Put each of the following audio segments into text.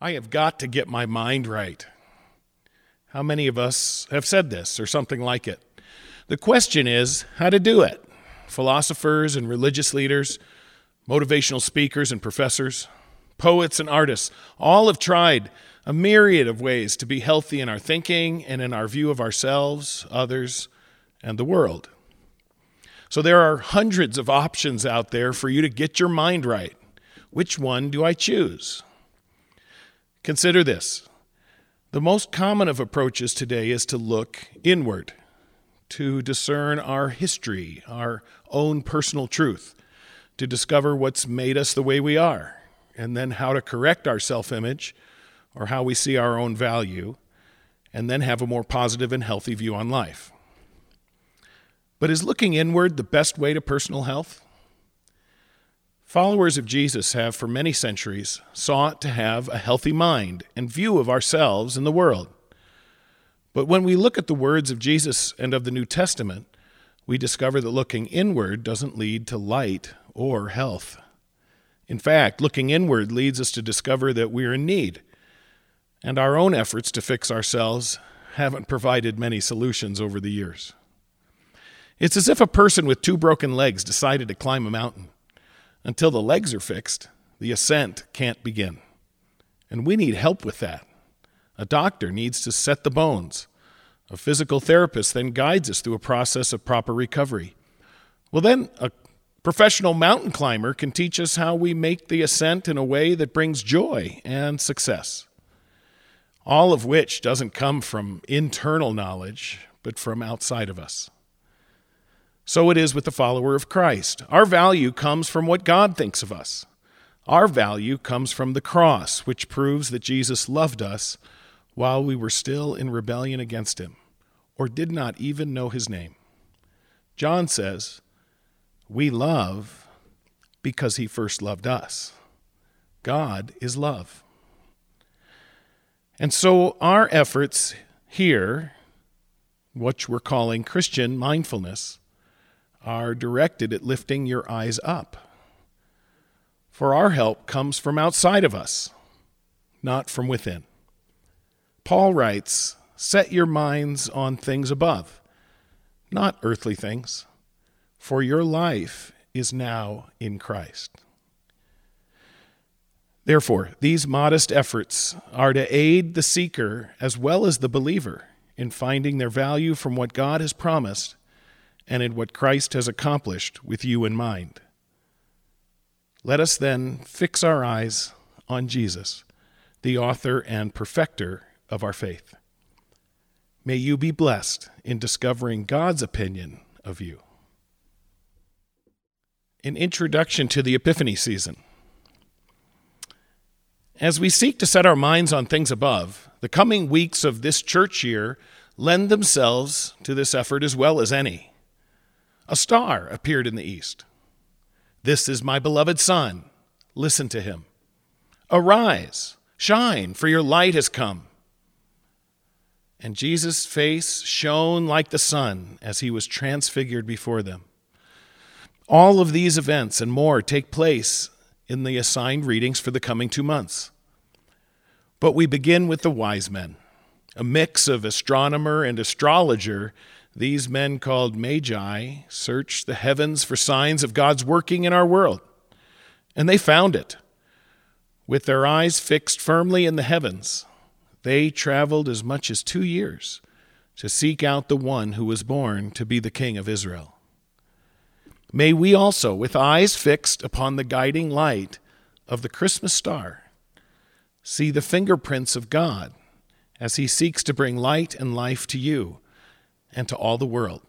I have got to get my mind right. How many of us have said this or something like it? The question is how to do it. Philosophers and religious leaders, motivational speakers and professors, poets and artists, all have tried a myriad of ways to be healthy in our thinking and in our view of ourselves, others, and the world. So there are hundreds of options out there for you to get your mind right. Which one do I choose? Consider this. The most common of approaches today is to look inward, to discern our history, our own personal truth, to discover what's made us the way we are, and then how to correct our self image or how we see our own value, and then have a more positive and healthy view on life. But is looking inward the best way to personal health? Followers of Jesus have, for many centuries, sought to have a healthy mind and view of ourselves and the world. But when we look at the words of Jesus and of the New Testament, we discover that looking inward doesn't lead to light or health. In fact, looking inward leads us to discover that we're in need, and our own efforts to fix ourselves haven't provided many solutions over the years. It's as if a person with two broken legs decided to climb a mountain. Until the legs are fixed, the ascent can't begin. And we need help with that. A doctor needs to set the bones. A physical therapist then guides us through a process of proper recovery. Well, then, a professional mountain climber can teach us how we make the ascent in a way that brings joy and success. All of which doesn't come from internal knowledge, but from outside of us. So it is with the follower of Christ. Our value comes from what God thinks of us. Our value comes from the cross, which proves that Jesus loved us while we were still in rebellion against him, or did not even know his name. John says, We love because he first loved us. God is love. And so our efforts here, which we're calling Christian mindfulness, are directed at lifting your eyes up. For our help comes from outside of us, not from within. Paul writes, Set your minds on things above, not earthly things, for your life is now in Christ. Therefore, these modest efforts are to aid the seeker as well as the believer in finding their value from what God has promised and in what Christ has accomplished with you in mind. Let us then fix our eyes on Jesus, the author and perfecter of our faith. May you be blessed in discovering God's opinion of you. An introduction to the Epiphany season. As we seek to set our minds on things above, the coming weeks of this church year lend themselves to this effort as well as any a star appeared in the east. This is my beloved Son. Listen to him. Arise, shine, for your light has come. And Jesus' face shone like the sun as he was transfigured before them. All of these events and more take place in the assigned readings for the coming two months. But we begin with the wise men, a mix of astronomer and astrologer these men called magi searched the heavens for signs of God's working in our world, and they found it. With their eyes fixed firmly in the heavens, they traveled as much as two years to seek out the one who was born to be the King of Israel. May we also, with eyes fixed upon the guiding light of the Christmas star, see the fingerprints of God as he seeks to bring light and life to you and to all the world.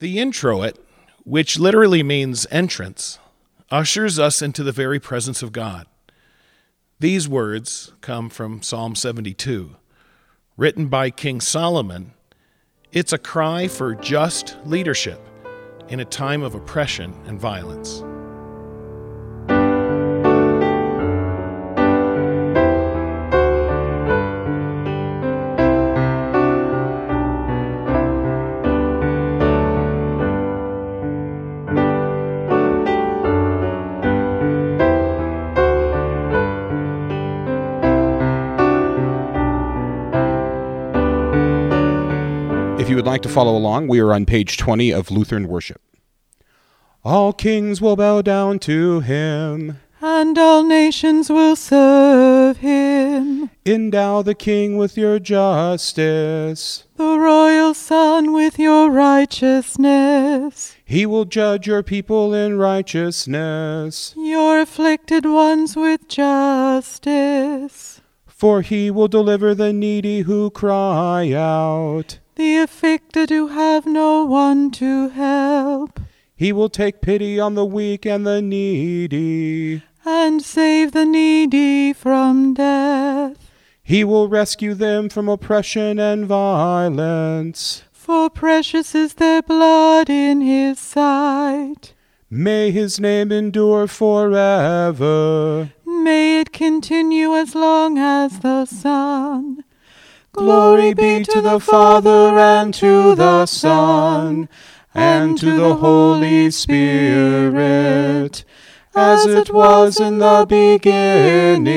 The introit, which literally means entrance, ushers us into the very presence of God. These words come from Psalm 72, written by King Solomon. It's a cry for just leadership in a time of oppression and violence. Like to follow along, we are on page 20 of Lutheran Worship. All kings will bow down to him. and all nations will serve him. Endow the king with your justice. The royal son with your righteousness. He will judge your people in righteousness. Your afflicted ones with justice. For he will deliver the needy who cry out. The afflicted who have no one to help. He will take pity on the weak and the needy. And save the needy from death. He will rescue them from oppression and violence. For precious is their blood in his sight. May his name endure forever. May it continue as long as the sun. Glory be to the Father and to the Son and to the Holy Spirit, as it was in the beginning,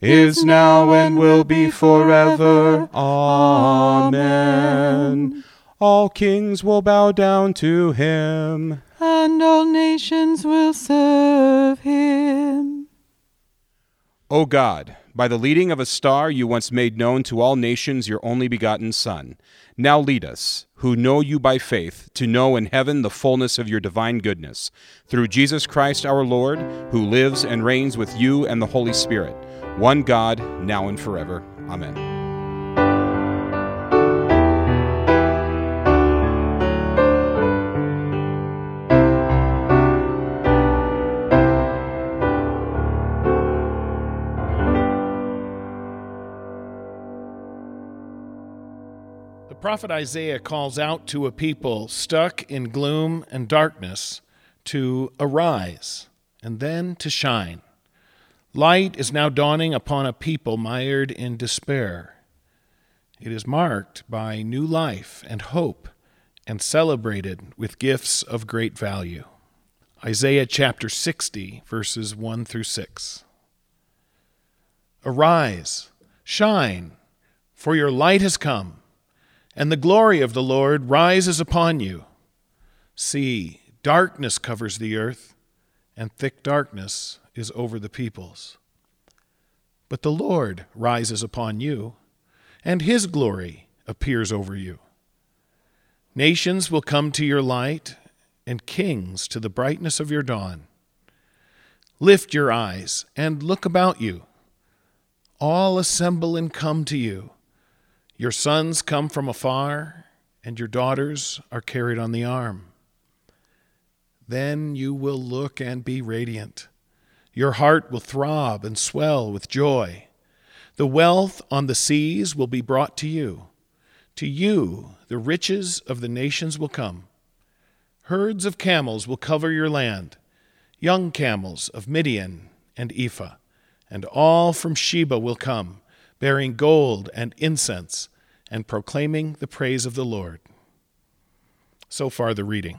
is now, and will be forever. Amen. All kings will bow down to him. and all nations will serve him. O God, by the leading of a star you once made known to all nations your only begotten Son. Now lead us, who know you by faith, to know in heaven the fullness of your divine goodness, through Jesus Christ our Lord, who lives and reigns with you and the Holy Spirit, one God, now and forever. Amen. Prophet Isaiah calls out to a people stuck in gloom and darkness to arise and then to shine. Light is now dawning upon a people mired in despair. It is marked by new life and hope and celebrated with gifts of great value. Isaiah chapter 60, verses 1 through 6. Arise, shine, for your light has come and the glory of the Lord rises upon you. See, darkness covers the earth, and thick darkness is over the peoples. But the Lord rises upon you, and his glory appears over you. Nations will come to your light, and kings to the brightness of your dawn. Lift your eyes and look about you. All assemble and come to you. Your sons come from afar, and your daughters are carried on the arm. Then you will look and be radiant. Your heart will throb and swell with joy. The wealth on the seas will be brought to you. To you, the riches of the nations will come. Herds of camels will cover your land, young camels of Midian and Ephah, and all from Sheba will come bearing gold and incense, and proclaiming the praise of the Lord. So far, the reading.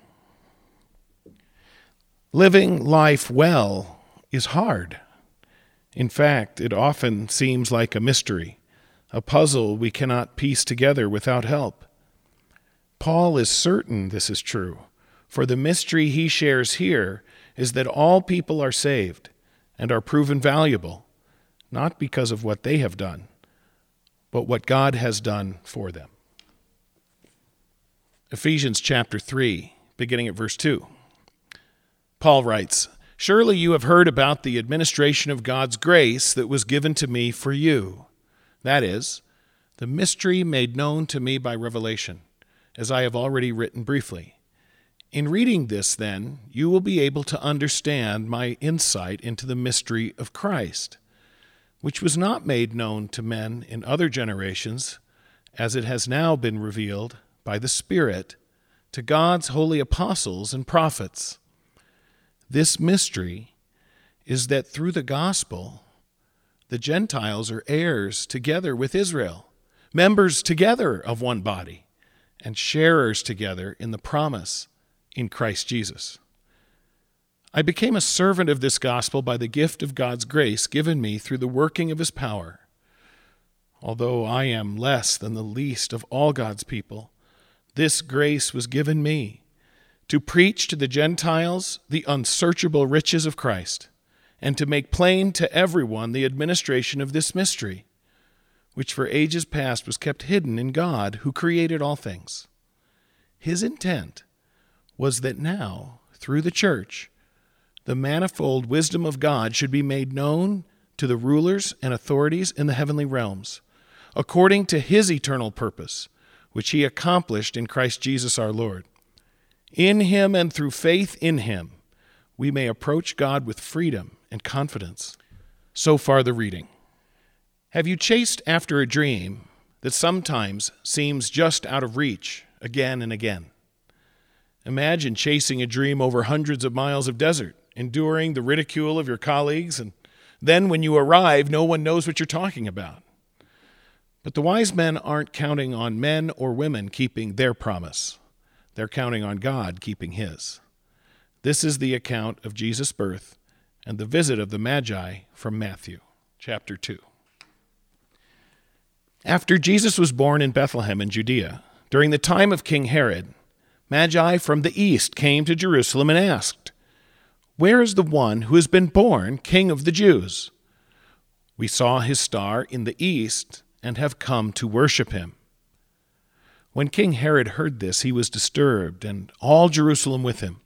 Living life well is hard. In fact, it often seems like a mystery, a puzzle we cannot piece together without help. Paul is certain this is true, for the mystery he shares here is that all people are saved and are proven valuable, not because of what they have done, but what God has done for them. Ephesians chapter 3, beginning at verse 2. Paul writes, Surely you have heard about the administration of God's grace that was given to me for you. That is, the mystery made known to me by revelation, as I have already written briefly. In reading this, then, you will be able to understand my insight into the mystery of Christ, which was not made known to men in other generations, as it has now been revealed by the Spirit to God's holy apostles and prophets. This mystery is that through the gospel, the Gentiles are heirs together with Israel, members together of one body, and sharers together in the promise in Christ Jesus. I became a servant of this gospel by the gift of God's grace given me through the working of his power. Although I am less than the least of all God's people, this grace was given me to preach to the Gentiles the unsearchable riches of Christ, and to make plain to everyone the administration of this mystery, which for ages past was kept hidden in God who created all things. His intent was that now, through the church, the manifold wisdom of God should be made known to the rulers and authorities in the heavenly realms, according to his eternal purpose, which he accomplished in Christ Jesus our Lord. In him and through faith in him, we may approach God with freedom and confidence. So far, the reading. Have you chased after a dream that sometimes seems just out of reach again and again? Imagine chasing a dream over hundreds of miles of desert, enduring the ridicule of your colleagues, and then when you arrive, no one knows what you're talking about. But the wise men aren't counting on men or women keeping their promise, they're counting on God keeping his. This is the account of Jesus' birth and the visit of the Magi from Matthew chapter 2. After Jesus was born in Bethlehem in Judea, during the time of King Herod, Magi from the east came to Jerusalem and asked, Where is the one who has been born King of the Jews? We saw his star in the east and have come to worship him. When King Herod heard this, he was disturbed, and all Jerusalem with him.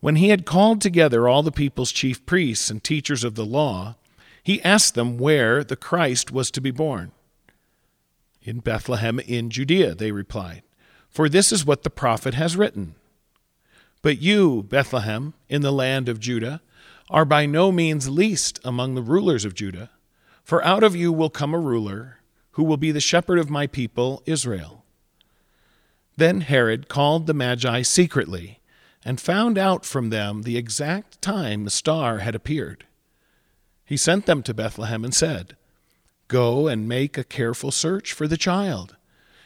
When he had called together all the people's chief priests and teachers of the law, he asked them where the Christ was to be born. In Bethlehem in Judea, they replied for this is what the prophet has written. But you, Bethlehem, in the land of Judah, are by no means least among the rulers of Judah, for out of you will come a ruler who will be the shepherd of my people Israel. Then Herod called the Magi secretly and found out from them the exact time the star had appeared. He sent them to Bethlehem and said, Go and make a careful search for the child.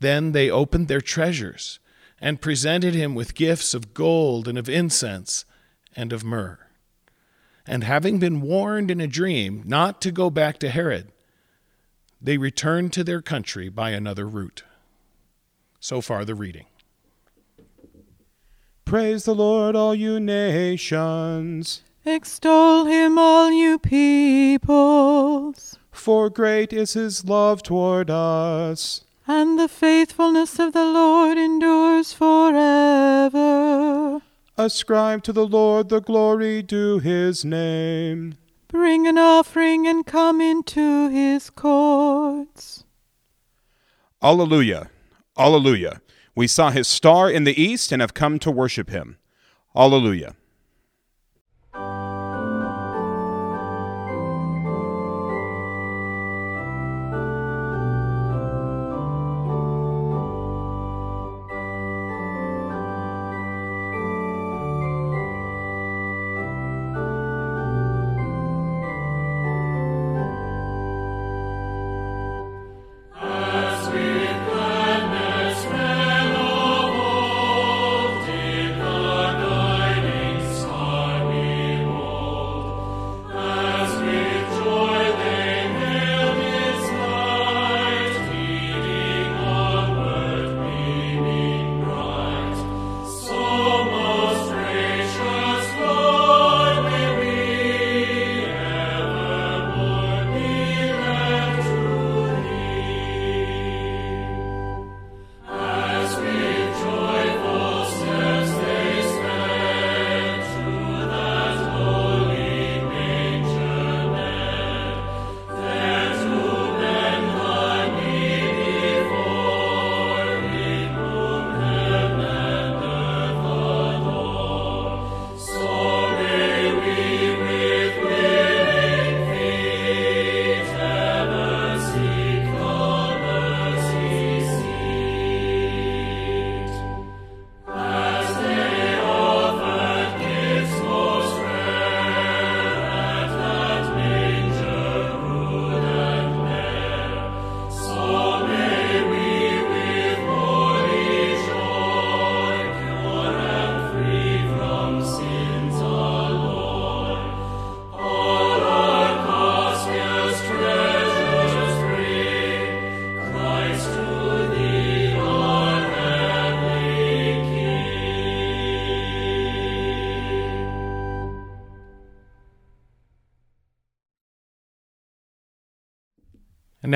Then they opened their treasures and presented him with gifts of gold and of incense and of myrrh. And having been warned in a dream not to go back to Herod, they returned to their country by another route. So far, the reading. Praise the Lord, all you nations. Extol him, all you peoples. For great is his love toward us and the faithfulness of the Lord endures forever. Ascribe to the Lord the glory due his name. Bring an offering and come into his courts. Alleluia! Alleluia! We saw his star in the east and have come to worship him. Alleluia!